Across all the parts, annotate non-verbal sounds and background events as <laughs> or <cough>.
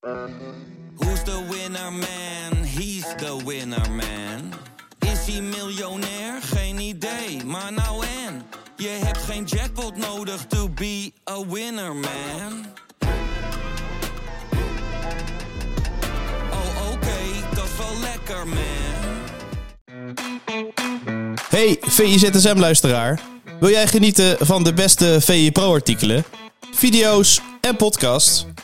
Who's the winner man? He's the winner man. Is hij miljonair? Geen idee, maar nou en. Je hebt geen jackpot nodig to be a winner man. Oh oké, dat is wel lekker man. Hey VIZSM-luisteraar. Wil jij genieten van de beste VI Pro-artikelen, video's en podcasts?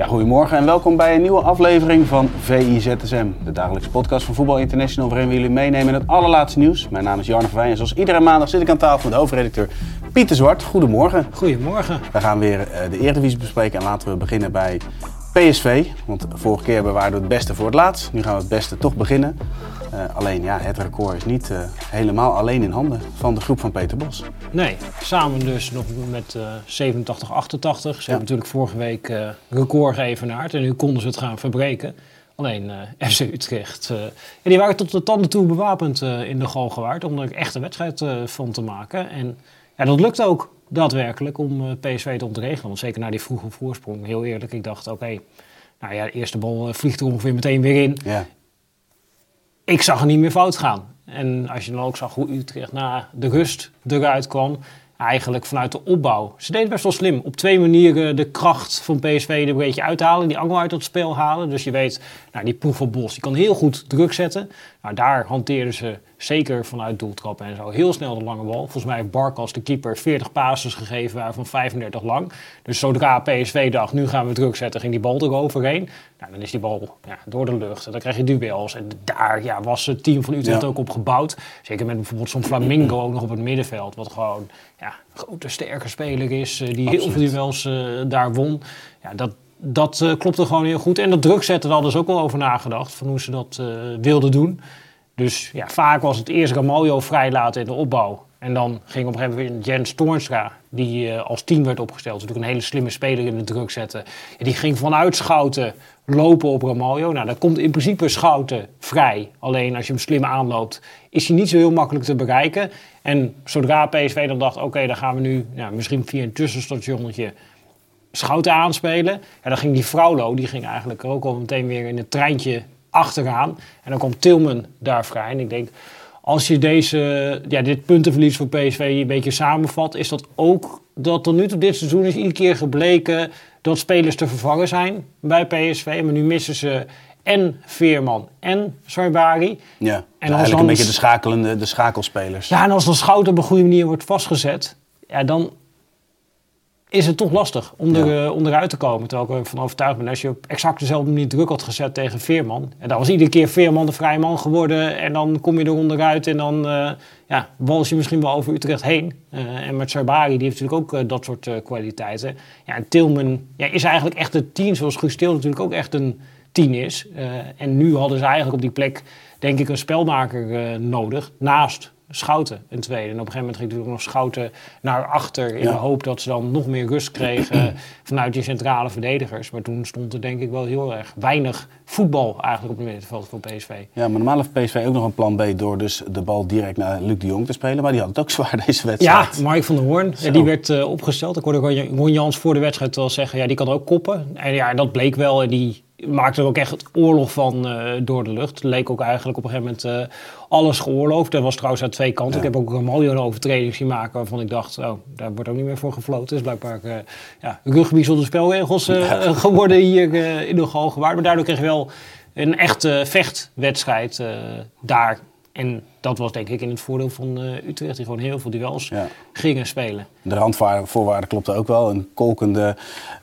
Ja, goedemorgen en welkom bij een nieuwe aflevering van VIZSM, de dagelijkse podcast van Voetbal International, waarin we jullie meenemen in het allerlaatste nieuws. Mijn naam is Jarno Verwij en zoals iedere maandag zit ik aan tafel met de hoofdredacteur Pieter Zwart. Goedemorgen. Goedemorgen. We gaan weer eh, de Eredivisie bespreken en laten we beginnen bij PSV. Want vorige keer bewaarden we het beste voor het laatst. Nu gaan we het beste toch beginnen. Uh, alleen ja, het record is niet uh, helemaal alleen in handen van de groep van Peter Bos. Nee, samen dus nog met uh, 87, 88. Ze ja. hebben natuurlijk vorige week uh, record geëvenaard en nu konden ze het gaan verbreken. Alleen <laughs> FC Utrecht, ja, die waren tot de tanden toe bewapend in de Galgenwaard om er echt een wedstrijd van te maken. En ja, dat lukt ook daadwerkelijk om PSV te ontregelen. Want zeker na die vroege voorsprong, heel eerlijk, ik dacht oké, okay, nou ja, de eerste bal vliegt er ongeveer meteen weer in. Ja ik zag er niet meer fout gaan. En als je dan ook zag hoe Utrecht na de rust eruit kwam, eigenlijk vanuit de opbouw. Ze deden best wel slim. Op twee manieren de kracht van PSV er een beetje uithalen, die angel uit het spel halen. Dus je weet, nou, die proef van Bos, die kan heel goed druk zetten. Nou, daar hanteerden ze zeker vanuit doeltrappen en zo heel snel de lange bal. Volgens mij heeft Barkas, de keeper, 40 passes gegeven, waarvan 35 lang. Dus zodra PSV dacht, nu gaan we druk zetten, ging die bal eroverheen. Nou, dan is die bal ja, door de lucht en dan krijg je duels. En daar ja, was het team van Utrecht Ja. ook op gebouwd. Zeker met bijvoorbeeld zo'n Flamingo ook nog op het middenveld. Wat gewoon ja, een grote, sterke speler is, eh, die heel veel duels eh, daar won. Ja, dat, dat eh, klopte gewoon heel goed. En dat druk zetten, hadden ze ook wel over nagedacht. Van hoe ze dat eh, wilden doen. Dus ja, vaak was het eerst Ramaljo vrijlaten in de opbouw. En dan ging op een gegeven moment Jens Toornstra, die eh, als team werd opgesteld. Natuurlijk een hele slimme speler in de druk zetten. En die ging vanuit Schouten lopen op Ramaljo. Nou, dan komt in principe Schouten vrij. Alleen als je hem slim aanloopt, is hij niet zo heel makkelijk te bereiken. En zodra PSV dan dacht, oké, dan gaan we nu ja, misschien via een tussenstationnetje Schouten aanspelen. Ja, dan ging die Fraulo, die ging eigenlijk ook al meteen weer in het treintje achteraan. En dan komt Tilman daar vrij. En ik denk, als je deze, ja, dit puntenverlies voor PSV een beetje samenvat, is dat ook dat tot nu toe dit seizoen is iedere keer gebleken dat spelers te vervangen zijn bij PSV. Maar nu missen ze en Veerman en Sarbari. Ja, En als eigenlijk dan- een beetje de, schakelende, de schakelspelers. Ja, en als dan Schouten op een goede manier wordt vastgezet, ja, dan is het toch lastig om, er, Ja. eh, om eruit te komen. Terwijl ik er van overtuigd ben, als je op exact dezelfde manier druk had gezet tegen Veerman. En dan was iedere keer Veerman de vrije man geworden. En dan kom je er onderuit en dan eh ja, wals je misschien wel over Utrecht heen. Eh, en met Sarbari, die heeft natuurlijk ook dat soort kwaliteiten. Ja, en Tilman ja, is eigenlijk echt een tien, zoals Guus Til natuurlijk ook echt een tien is. En nu hadden ze eigenlijk op die plek, denk ik, een spelmaker nodig. Naast Schouten, een tweede. En op een gegeven moment ging natuurlijk nog Schouten naar achter... in Ja. de hoop dat ze dan nog meer rust kregen <clears throat> vanuit die centrale verdedigers. Maar toen stond er denk ik wel heel erg weinig voetbal eigenlijk op het middenveld voor PSV. Ja, maar normaal heeft PSV ook nog een plan B door dus de bal direct naar Luc de Jong te spelen. Maar die had het ook zwaar <laughs> deze Ja, wedstrijd. Mark van der Hoorn, Zo. ja, die werd eh, opgesteld. Ik hoorde Ron Jans voor de wedstrijd wel zeggen, ja, die kan ook koppen. En ja, dat bleek wel. En die maakte er ook echt oorlog van eh, door de lucht. Leek ook eigenlijk op een gegeven moment eh, alles geoorloofd. Dat was trouwens uit twee kanten. Ja. Ik heb ook een overtreding zien maken waarvan ik dacht, oh, daar wordt ook niet meer voor gefloten. Het is blijkbaar eh ja, rugby zonder spelregels Ja. <laughs> geworden hier in de Galgenwaard. Maar daardoor kreeg je wel een echte vechtwedstrijd daar. En dat was denk ik in het voordeel van eh, Utrecht, die gewoon heel veel duels Ja. gingen spelen. De randvoorwaarden klopten ook wel. Een kolkende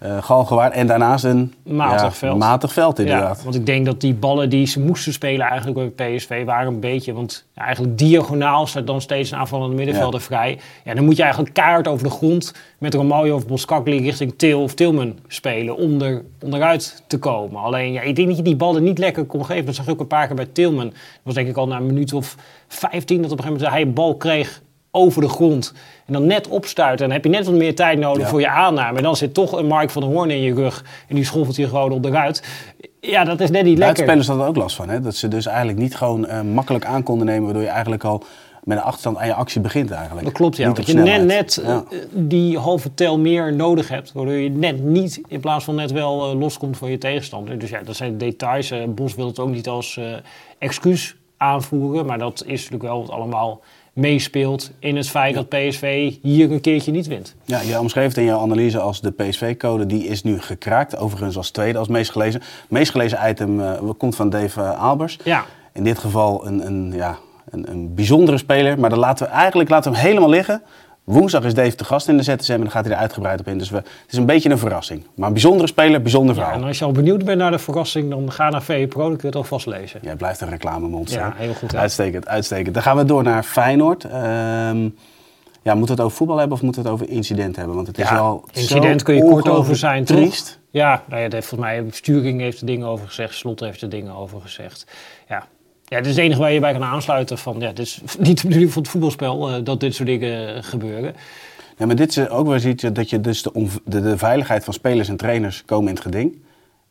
uh, galgenwaard. En daarnaast een Matig ja, veld. matig veld inderdaad. Ja, want ik denk dat die ballen die ze moesten spelen eigenlijk bij PSV waren een beetje... Want eigenlijk diagonaal staat dan steeds een aanvallende middenvelder vrij. Ja, dan moet je eigenlijk kaart over de grond met Romario of Boskakli richting Til of Tilman spelen om er onderuit te komen. Alleen, ja, ik denk dat je die ballen niet lekker kon geven. Dat zag ik ook een paar keer bij Tilman. Dat was denk ik al na een minuut of 15 dat op een gegeven moment hij een bal kreeg over de grond en dan net opstuit. En dan heb je net wat meer tijd nodig Ja. voor je aanname. En dan zit toch een Mark van der Hoorn in je rug en die schoffelt je gewoon onderuit. Ja, dat is net niet lekker. Buitenspelers hadden er ook last van. Hè? Dat ze dus eigenlijk niet gewoon eh, makkelijk aan konden nemen. Waardoor je eigenlijk al met een achterstand aan je actie begint eigenlijk. Dat klopt, ja. Niet Dat op je net, snelheid. net Ja. eh, die halve tel meer nodig hebt. Waardoor je net niet, in plaats van net wel eh, loskomt van je tegenstander. Dus ja, dat zijn details. Bos wil het ook niet als excuus aanvoeren. Maar dat is natuurlijk wel wat allemaal meespeelt in het feit dat PSV hier een keertje niet wint. Ja, je omschreef het in jouw analyse als de PSV-code. Die is nu gekraakt. Overigens als tweede, als meest gelezen. Meest gelezen item eh, komt van Dave eh, Albers. Ja, In dit geval een, een, ja, een, een bijzondere speler. Maar dan laten we eigenlijk laten we hem helemaal liggen. Woensdag is Dave te gast in de ZSM en dan gaat hij er uitgebreid op in. Dus we, het is een beetje een verrassing. Maar een bijzondere speler, bijzonder ja, verhaal. en als je al benieuwd bent naar de verrassing, dan ga naar VE Pro, dan kun je het alvast lezen. Jij blijft een reclamemonster. Ja, heel goed, hè? Uitstekend, uitstekend. Dan gaan we door naar Feyenoord. Ehm, ja, moeten we het over voetbal hebben of moeten we het over incident hebben? Want het is Ja, wel incident kun je kort over zijn, toch? triest. Ja, nou ja, volgens mij, Sturing heeft er dingen over gezegd, Slot heeft er dingen over gezegd. Ja. Ja, dit is het enige waar je bij kan aansluiten van, ja, dit is <laughs> niet de bedoeling van het voetbalspel, eh, dat dit soort dingen eh, gebeuren. Ja, maar dit is ook wel iets dat je dus de, de, de veiligheid van spelers en trainers komen in het geding.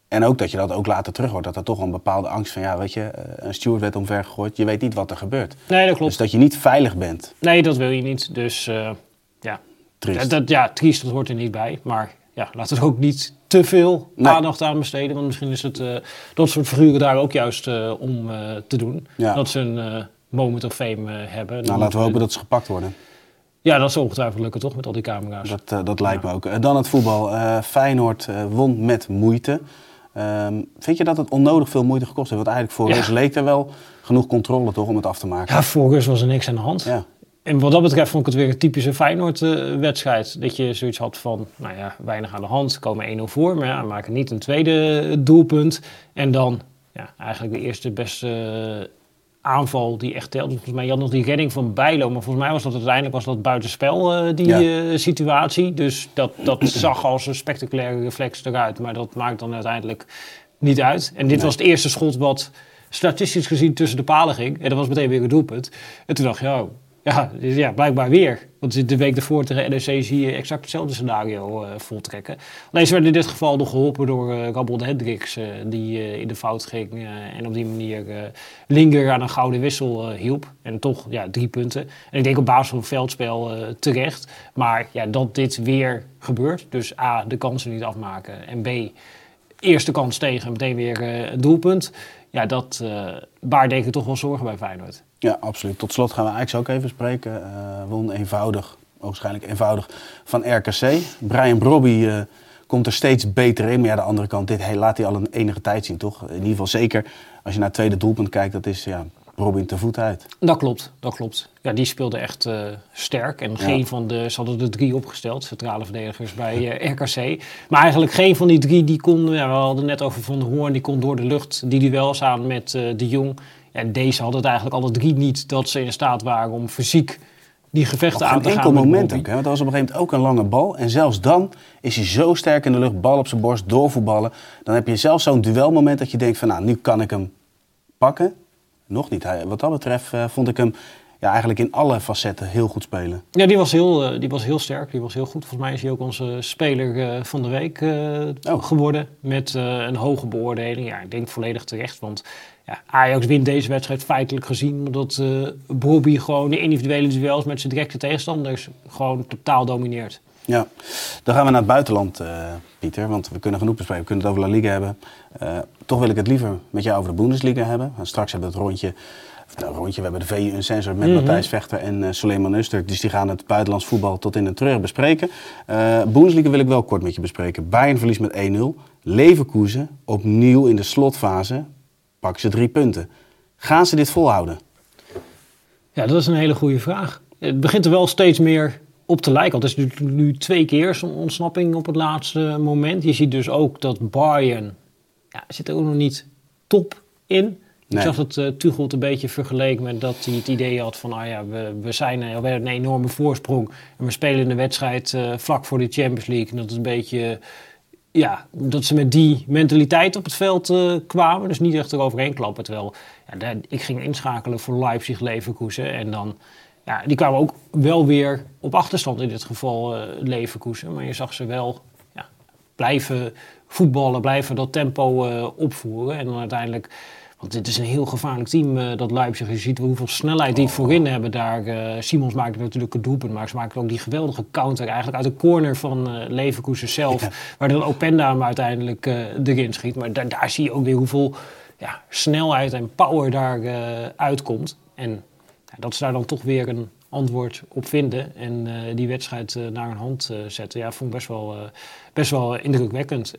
En ook dat je dat ook later terug hoort. Dat er toch een bepaalde angst van, ja, weet je, eh, een steward werd omver gegooid. Je weet niet wat er gebeurt. Nee, dat klopt. Dus dat je niet veilig bent. Nee, dat wil je niet. Dus eh, ja. Triest. Dat, ja, triest, dat hoort er niet bij. Maar ja, laten we er ook niet te veel Nee. aandacht aan besteden. Want misschien is het eh, dat soort figuren daar ook juist eh, om eh, te doen. Ja. Dat ze een moment of fame hebben. Nou, laten we hopen dat ze gepakt worden. Ja, dat zal ongetwijfeld lukken toch, met al die camera's. Dat, dat lijkt me ook. Dan het voetbal. Feyenoord won met moeite. Ehm, vind je dat het onnodig veel moeite gekost heeft? Want eigenlijk voor Ja. leek er wel genoeg controle toch om het af te maken. Ja, voor was er niks aan de hand. Ja. En wat dat betreft vond ik het weer een typische Feyenoord-wedstrijd. dat je zoiets had van, nou ja, weinig aan de hand. Komen 1-0 voor, maar ja, maken niet een tweede doelpunt. En dan ja, eigenlijk de eerste beste eh, aanval die echt telt. Volgens mij, je had nog die redding van Bijlo. Maar volgens mij was dat uiteindelijk was dat buitenspel, eh, die Ja. eh, situatie. Dus dat, dat <clears throat> zag als een spectaculaire reflex eruit. Maar dat maakt dan uiteindelijk niet uit. En dit Nee. was het eerste schot wat statistisch gezien tussen de palen ging. En dat was meteen weer een doelpunt. En toen dacht je, oh, ja, dus ja, blijkbaar weer. Want de week ervoor tegen NEC zie je exact hetzelfde scenario eh, voltrekken. Alleen ze werden in dit geval nog geholpen door Rabon Hendricks, eh, die in de fout ging. en op die manier Linger aan een gouden wissel hielp. En toch, ja, drie punten. En ik denk op basis van het veldspel terecht. Maar ja, dat dit weer gebeurt. Dus A, de kansen niet afmaken. En B, eerste kans tegen, meteen weer een doelpunt. Ja, dat uh, baart denk ik toch wel zorgen bij Feyenoord. Ja, absoluut. Tot slot gaan we Ajax ook even spreken. Uh, won eenvoudig, waarschijnlijk eenvoudig, van RKC. Brian Brobby uh, komt er steeds beter in. Maar ja, de andere kant, dit hey, laat hij al een enige tijd zien, toch? In ieder geval zeker als je naar het tweede doelpunt kijkt, dat is ja, Robin te voet uit. Dat klopt, dat klopt. Ja, die speelde echt uh, sterk. En geen van de, ze hadden er drie opgesteld, centrale verdedigers bij uh, RKC. Maar eigenlijk geen van die drie, die kon, ja, we hadden net over Van der Hoorn, die kon door de lucht die duel samen met uh, De Jong. Ja, deze hadden het eigenlijk alle drie niet dat ze in staat waren om fysiek die gevechten op aan te gaan. enkel moment ook, hè? want er was op een gegeven moment ook een lange bal. En zelfs dan is hij zo sterk in de lucht, bal op zijn borst, doorvoetballen. Dan heb je zelfs zo'n duelmoment dat je denkt van, nou, nu kan ik hem pakken. Nog niet. Wat dat betreft uh, vond ik hem ja, eigenlijk in alle facetten heel goed spelen. Ja, die was heel, uh, die was heel sterk. Die was heel goed. Volgens mij is hij ook onze speler uh, van de week oh. geworden. Met een hoge beoordeling. Ja, ik denk volledig terecht. Want ja, Ajax wint deze wedstrijd feitelijk gezien. Omdat Bobby gewoon de individuele duels met zijn directe tegenstanders gewoon totaal domineert. Ja, dan gaan we naar het buitenland, Pieter. Want we kunnen genoeg bespreken. We kunnen het over La Liga hebben. Toch wil ik het liever met jou over de Bundesliga hebben. En straks hebben we het rondje. Nou, rondje, we hebben de VU Sensor met mm -hmm. Matthijs Vechter en uh, Suleiman Uster. Dus die gaan het buitenlands voetbal tot in de treur bespreken. Uh, Bundesliga wil ik wel kort met je bespreken. Bayern verliest met 1-0. Leverkusen opnieuw in de slotfase pakken ze drie punten. Gaan ze dit volhouden? Ja, dat is een hele goede vraag. Het begint er wel steeds meer op te lijken. Het is nu, nu twee keer zo'n ontsnapping op het laatste moment. Je ziet dus ook dat Bayern ja, zit er ook nog niet top in. Nee. Ik zag dat uh, Tuchel het een beetje vergeleken met dat hij het idee had van... ah ja, we, we, zijn, uh, we hebben een enorme voorsprong en we spelen in de wedstrijd uh, vlak voor de Champions League. En dat het een beetje ja, dat ze met die mentaliteit op het veld eh, kwamen. Dus niet echt eroverheen klappen. Terwijl ja, daar- ik ging inschakelen voor Leipzig Leverkusen. En dan, ja, die kwamen ook wel weer op achterstand in dit geval eh Leverkusen. Maar je zag ze wel ja, blijven voetballen, blijven dat tempo eh, opvoeren. En dan uiteindelijk, want dit is een heel gevaarlijk team, eh, dat Leipzig. Je ziet hoeveel snelheid die voorin hebben daar. eh, Simons maakte natuurlijk een doelpunt, maar ze maakten ook die geweldige counter eigenlijk uit de corner van eh Leverkusen zelf. Waar dan Openda hem uiteindelijk erin schiet. Maar daar, daar zie je ook weer hoeveel ja, snelheid en power daar uitkomt. En ja, dat ze daar dan toch weer een antwoord op vinden en eh, die wedstrijd eh, naar hun hand eh, zetten. Ja, vond ik best wel, best wel indrukwekkend.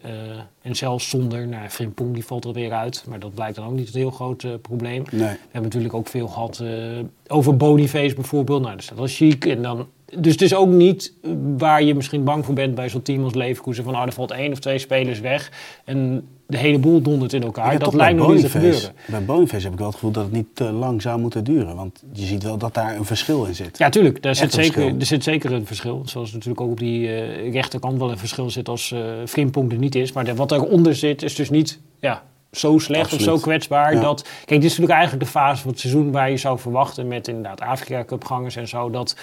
En zelfs zonder, nou, Frimpong die valt er weer uit, maar dat blijkt dan ook niet een heel groot probleem. Nee. We hebben natuurlijk ook veel gehad eh, over Boniface bijvoorbeeld. Nou, dat is wel chic. En dan, dus het is ook niet eh, waar je misschien bang voor bent bij zo'n team als Leverkusen. Van, oh, er valt één of twee spelers weg en de hele boel dondert in elkaar. Dat lijkt nog niet te gebeuren. Bij Boniface heb ik wel het gevoel dat het niet te lang zou moeten duren. Want je ziet wel dat daar een verschil in zit. Ja, tuurlijk. Daar zit zeker, verschil. er zit zeker een verschil. Zoals natuurlijk ook op die eh, rechterkant wel een verschil zit als eh Frimpong er niet is. Maar de, wat eronder zit is dus niet ja, zo slecht of zo kwetsbaar. Ja. Dat, kijk, dit is natuurlijk eigenlijk de fase van het seizoen waar je zou verwachten met inderdaad Afrika Cup gangers en zo. Dat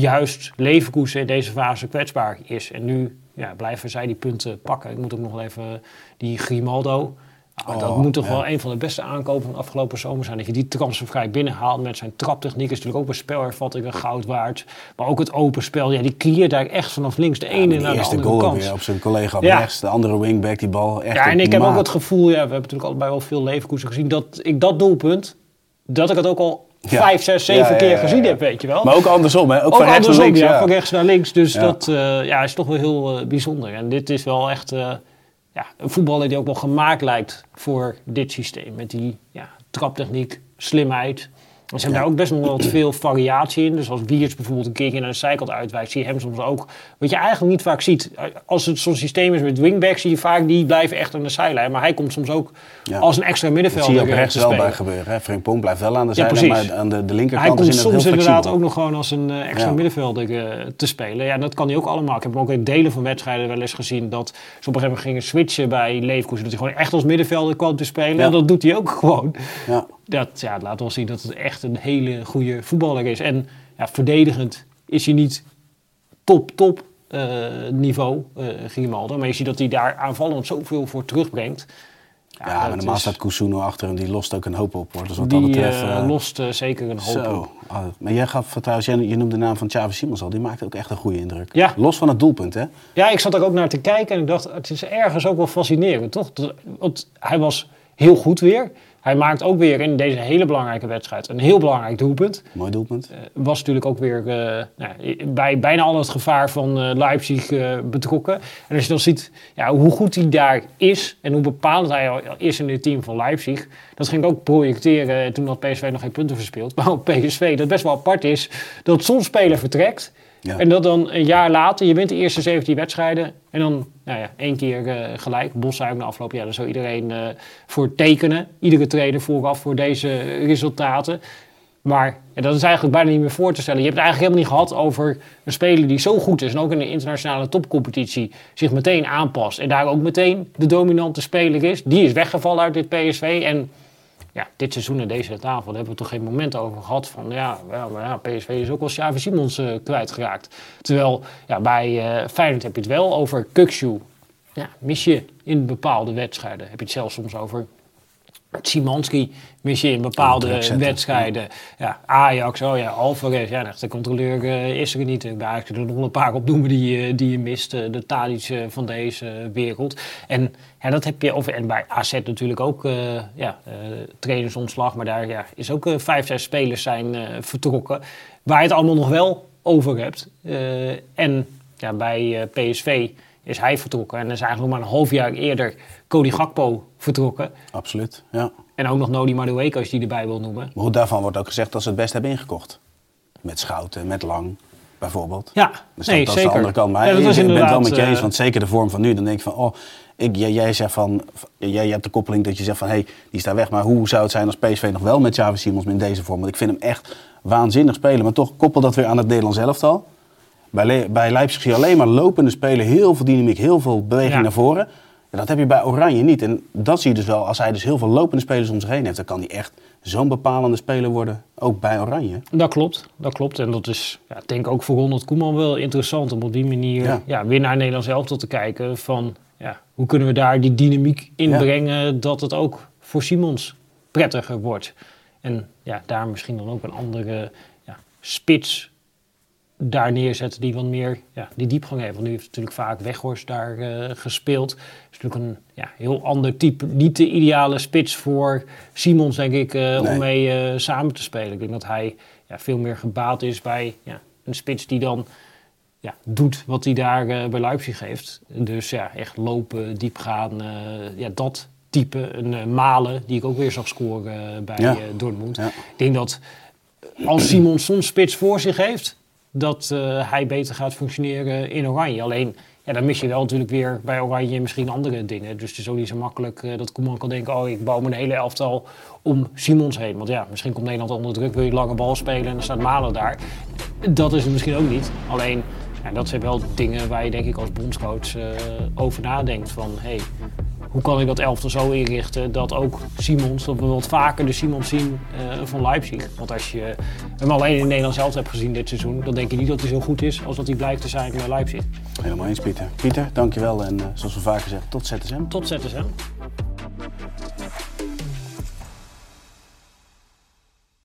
juist Leverkusen in deze fase kwetsbaar is. En nu ja, blijven zij die punten pakken. Ik moet ook nog wel even die Grimaldo. Ah, dat Oh, moet toch ja. wel een van de beste aankopen van de afgelopen zomer zijn. Dat je die transfervrij binnenhaalt met zijn traptechniek. Is natuurlijk ook bij spelervattingen goud waard. Maar ook het open spel. Ja, die creëert daar echt vanaf links de ene de naar de eerste andere goal kant. weer op zijn collega op Ja. rechts. De andere wingback, die bal echt Ja, en ik heb ook het gevoel, ja, we hebben natuurlijk allebei wel veel Leverkusen gezien, dat ik dat doelpunt, dat ik het ook al Ja. vijf, zes, zeven Ja, keer gezien heb, weet je wel. Maar ook andersom, hè? Ook, Ook van rechts naar links. ja, van rechts naar links. Dus dat eh, ja, is toch wel heel eh, bijzonder. En dit is wel echt eh, ja, een voetballer die ook wel gemaakt lijkt voor dit systeem. Met die ja, traptechniek, slimheid. Er zijn Ja. daar ook best nog wel wat veel variatie in. Dus als Wiertz bijvoorbeeld een keertje naar de zijkant uitwijkt, zie je hem soms ook. Wat je eigenlijk niet vaak ziet. Als het zo'n systeem is met wingbacks, zie je vaak die blijven echt aan de zijlijn. Maar hij komt soms ook Ja. als een extra Dat middenvelder zie je op rechts wel bij gebeuren. Hè? Frimpong blijft wel aan de Ja, zijlijn, maar aan de, de Hij linkerkant komt is het heel soms inderdaad ook nog gewoon als een eh, extra Ja. middenvelder eh, te spelen. Ja, dat kan hij ook allemaal. Ik heb hem ook in delen van wedstrijden wel eens gezien dat ze op een gegeven moment gingen switchen bij Leverkusen. Dat hij gewoon echt als middenvelder kwam te spelen. Ja. En dat doet hij ook gewoon. Dat ja, laat wel zien dat het echt een hele goede voetballer is. En ja, verdedigend is hij niet top, top eh, niveau, Grimaldo. Maar je ziet dat hij daar aanvallend zoveel voor terugbrengt. Ja, dat maar normaal is- staat Kusuno achter hem, die lost ook een hoop op. Hoor. Dus wat dat Die betreft... eh, eh, lost zeker een hoop op. Zo. Ah, maar jij gaf trouwens, jij, je noemde de naam van Xavi Simons al. Die maakte ook echt een goede indruk. Ja. Los van het doelpunt, hè? Ja, ik zat er ook naar te kijken en ik dacht, het is ergens ook wel fascinerend, toch? Dat- Want hij was heel goed weer. Hij maakt ook weer in deze hele belangrijke wedstrijd een heel belangrijk doelpunt. Mooi doelpunt. Eh, was natuurlijk ook weer eh, nou, bij bijna al het gevaar van eh, Leipzig betrokken. En als je dan ziet ja, hoe goed hij daar is en hoe bepalend hij al is in het team van Leipzig. Dat ging ik ook projecteren toen had PSV nog geen punten verspeeld. Maar <laughs> op PSV dat best wel apart is dat zo'n speler vertrekt. En dat dan een jaar later, je wint de eerste 17 wedstrijden. En dan nou ja, één keer eh, gelijk. Bosheim de afgelopen jaar, daar zou iedereen eh, voor tekenen. Iedere trainer vooraf voor deze resultaten. Maar dat is eigenlijk bijna niet meer voor te stellen. Je hebt het eigenlijk helemaal niet gehad over een speler die zo goed is. En ook in de internationale topcompetitie zich meteen aanpast. En daar ook meteen de dominante speler is. Die is weggevallen uit dit PSV. En ja, dit seizoen in deze tafel hebben we toch geen moment over gehad van ja, ja, PSV is ook wel Xavi Simons eh, kwijtgeraakt. Terwijl ja, bij eh Feyenoord heb je het wel over Kukshu. Ja, mis je in bepaalde wedstrijden. Heb je het zelfs soms over Simanski mis je in bepaalde wedstrijden. Ja. Ajax, oh ja, Alvarez, ja, de controleur eh, is er niet. Ik ben eigenlijk er nog een paar opnoemen die, eh, die je mist. eh, de Tadic eh, van deze wereld. En ja, dat heb je, of, en bij AZ natuurlijk ook, eh, ja, eh, trainersontslag. Maar daar ja, is ook eh, vijf, zes spelers zijn eh, vertrokken. Waar je het allemaal nog wel over hebt. Eh, en ja, bij eh, PSV is hij vertrokken. En er is eigenlijk nog maar een half jaar eerder Cody Gakpo vertrokken. Absoluut, ja. En ook nog Nodi Madueke, als je die erbij wil noemen. Maar goed, daarvan wordt ook gezegd dat ze het best hebben ingekocht. Met Schouten, met Lang, bijvoorbeeld. Ja, Dus nee, dat, dat is zeker. de andere kant. Maar Ja, ik ben het wel met je eens, eh, want zeker de vorm van nu. Dan denk ik van, oh, ik, jij, jij zegt van, jij, jij hebt de koppeling dat je zegt van, hé, hey, die is daar weg. Maar hoe zou het zijn als PSV nog wel met Xavi Simons in deze vorm? Want ik vind hem echt waanzinnig spelen. Maar toch koppel dat weer aan het Nederlands elftal. Bij, Le- bij Leipzig zie je alleen maar lopende spelen, heel veel dynamiek, heel veel beweging Ja. naar voren. En dat heb je bij Oranje niet. En dat zie je dus wel, als hij dus heel veel lopende spelers om zich heen heeft, dan kan hij echt zo'n bepalende speler worden, ook bij Oranje. Dat klopt, dat klopt. En dat is, ja, ik denk ook voor Ronald Koeman wel interessant om op die manier Ja. ja. weer naar Nederlands elftal te kijken. Van ja, hoe kunnen we daar die dynamiek in Ja. brengen dat het ook voor Simons prettiger wordt. En ja, daar misschien dan ook een andere ja, spits daar neerzetten die wat meer ja, die diepgang heeft. Want nu heeft natuurlijk vaak Weghorst daar eh, gespeeld. Het is natuurlijk een ja, heel ander type. Niet de ideale spits voor Simons, denk ik, eh, Nee. om mee eh, samen te spelen. Ik denk dat hij ja, veel meer gebaat is bij ja, een spits die dan ja, doet wat hij daar bij Leipzig heeft. Dus ja, echt lopen, diep gaan, ja, dat type. Een Malen, die ik ook weer zag scoren bij Ja. Dortmund. Ja. Ik denk dat als Simon soms spits voor zich heeft, dat eh, hij beter gaat functioneren in Oranje. Alleen, ja, dan mis je wel natuurlijk weer bij Oranje misschien andere dingen. Dus het is ook niet zo makkelijk eh, dat Koeman kan denken, oh, ik bouw mijn hele elftal om Simons heen. Want ja, misschien komt Nederland onder druk, wil je lange bal spelen en dan staat Malen daar. Dat is het misschien ook niet. Alleen, ja, dat zijn wel dingen waar je denk ik als bondscoach eh, over nadenkt. Van, hey, hoe kan ik dat elftal zo inrichten dat ook Simons, dat we wat vaker de Simons zien eh, van Leipzig. Want als je hem alleen in Nederland zelf hebt gezien dit seizoen, dan denk je niet dat hij zo goed is als dat hij blijkt te zijn bij Leipzig. Helemaal eens, Pieter. Pieter, dankjewel. En eh, zoals we vaker zeggen, tot ZSM. Tot ZSM.